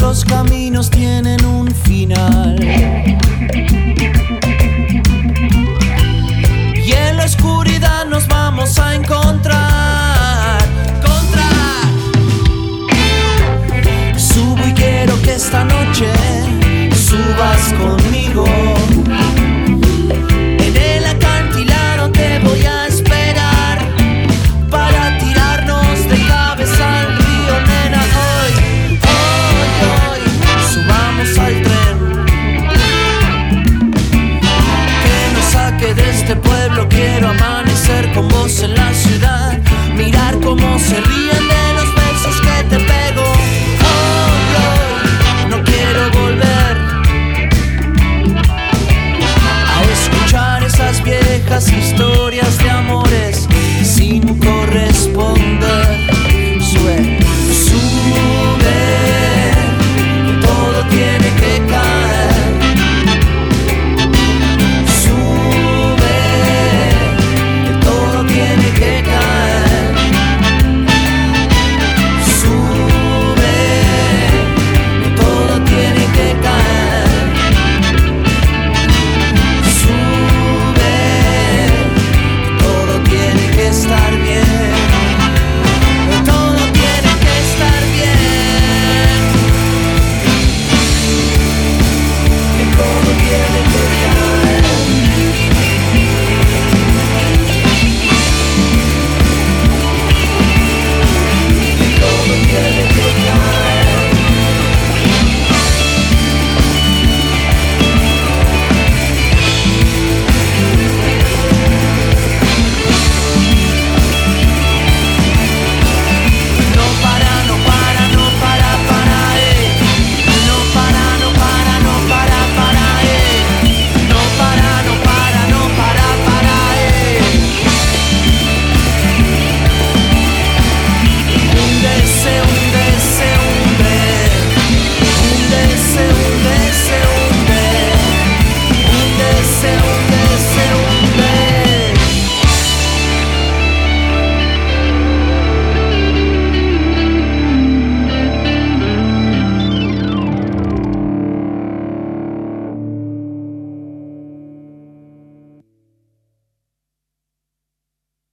los caminos tienen.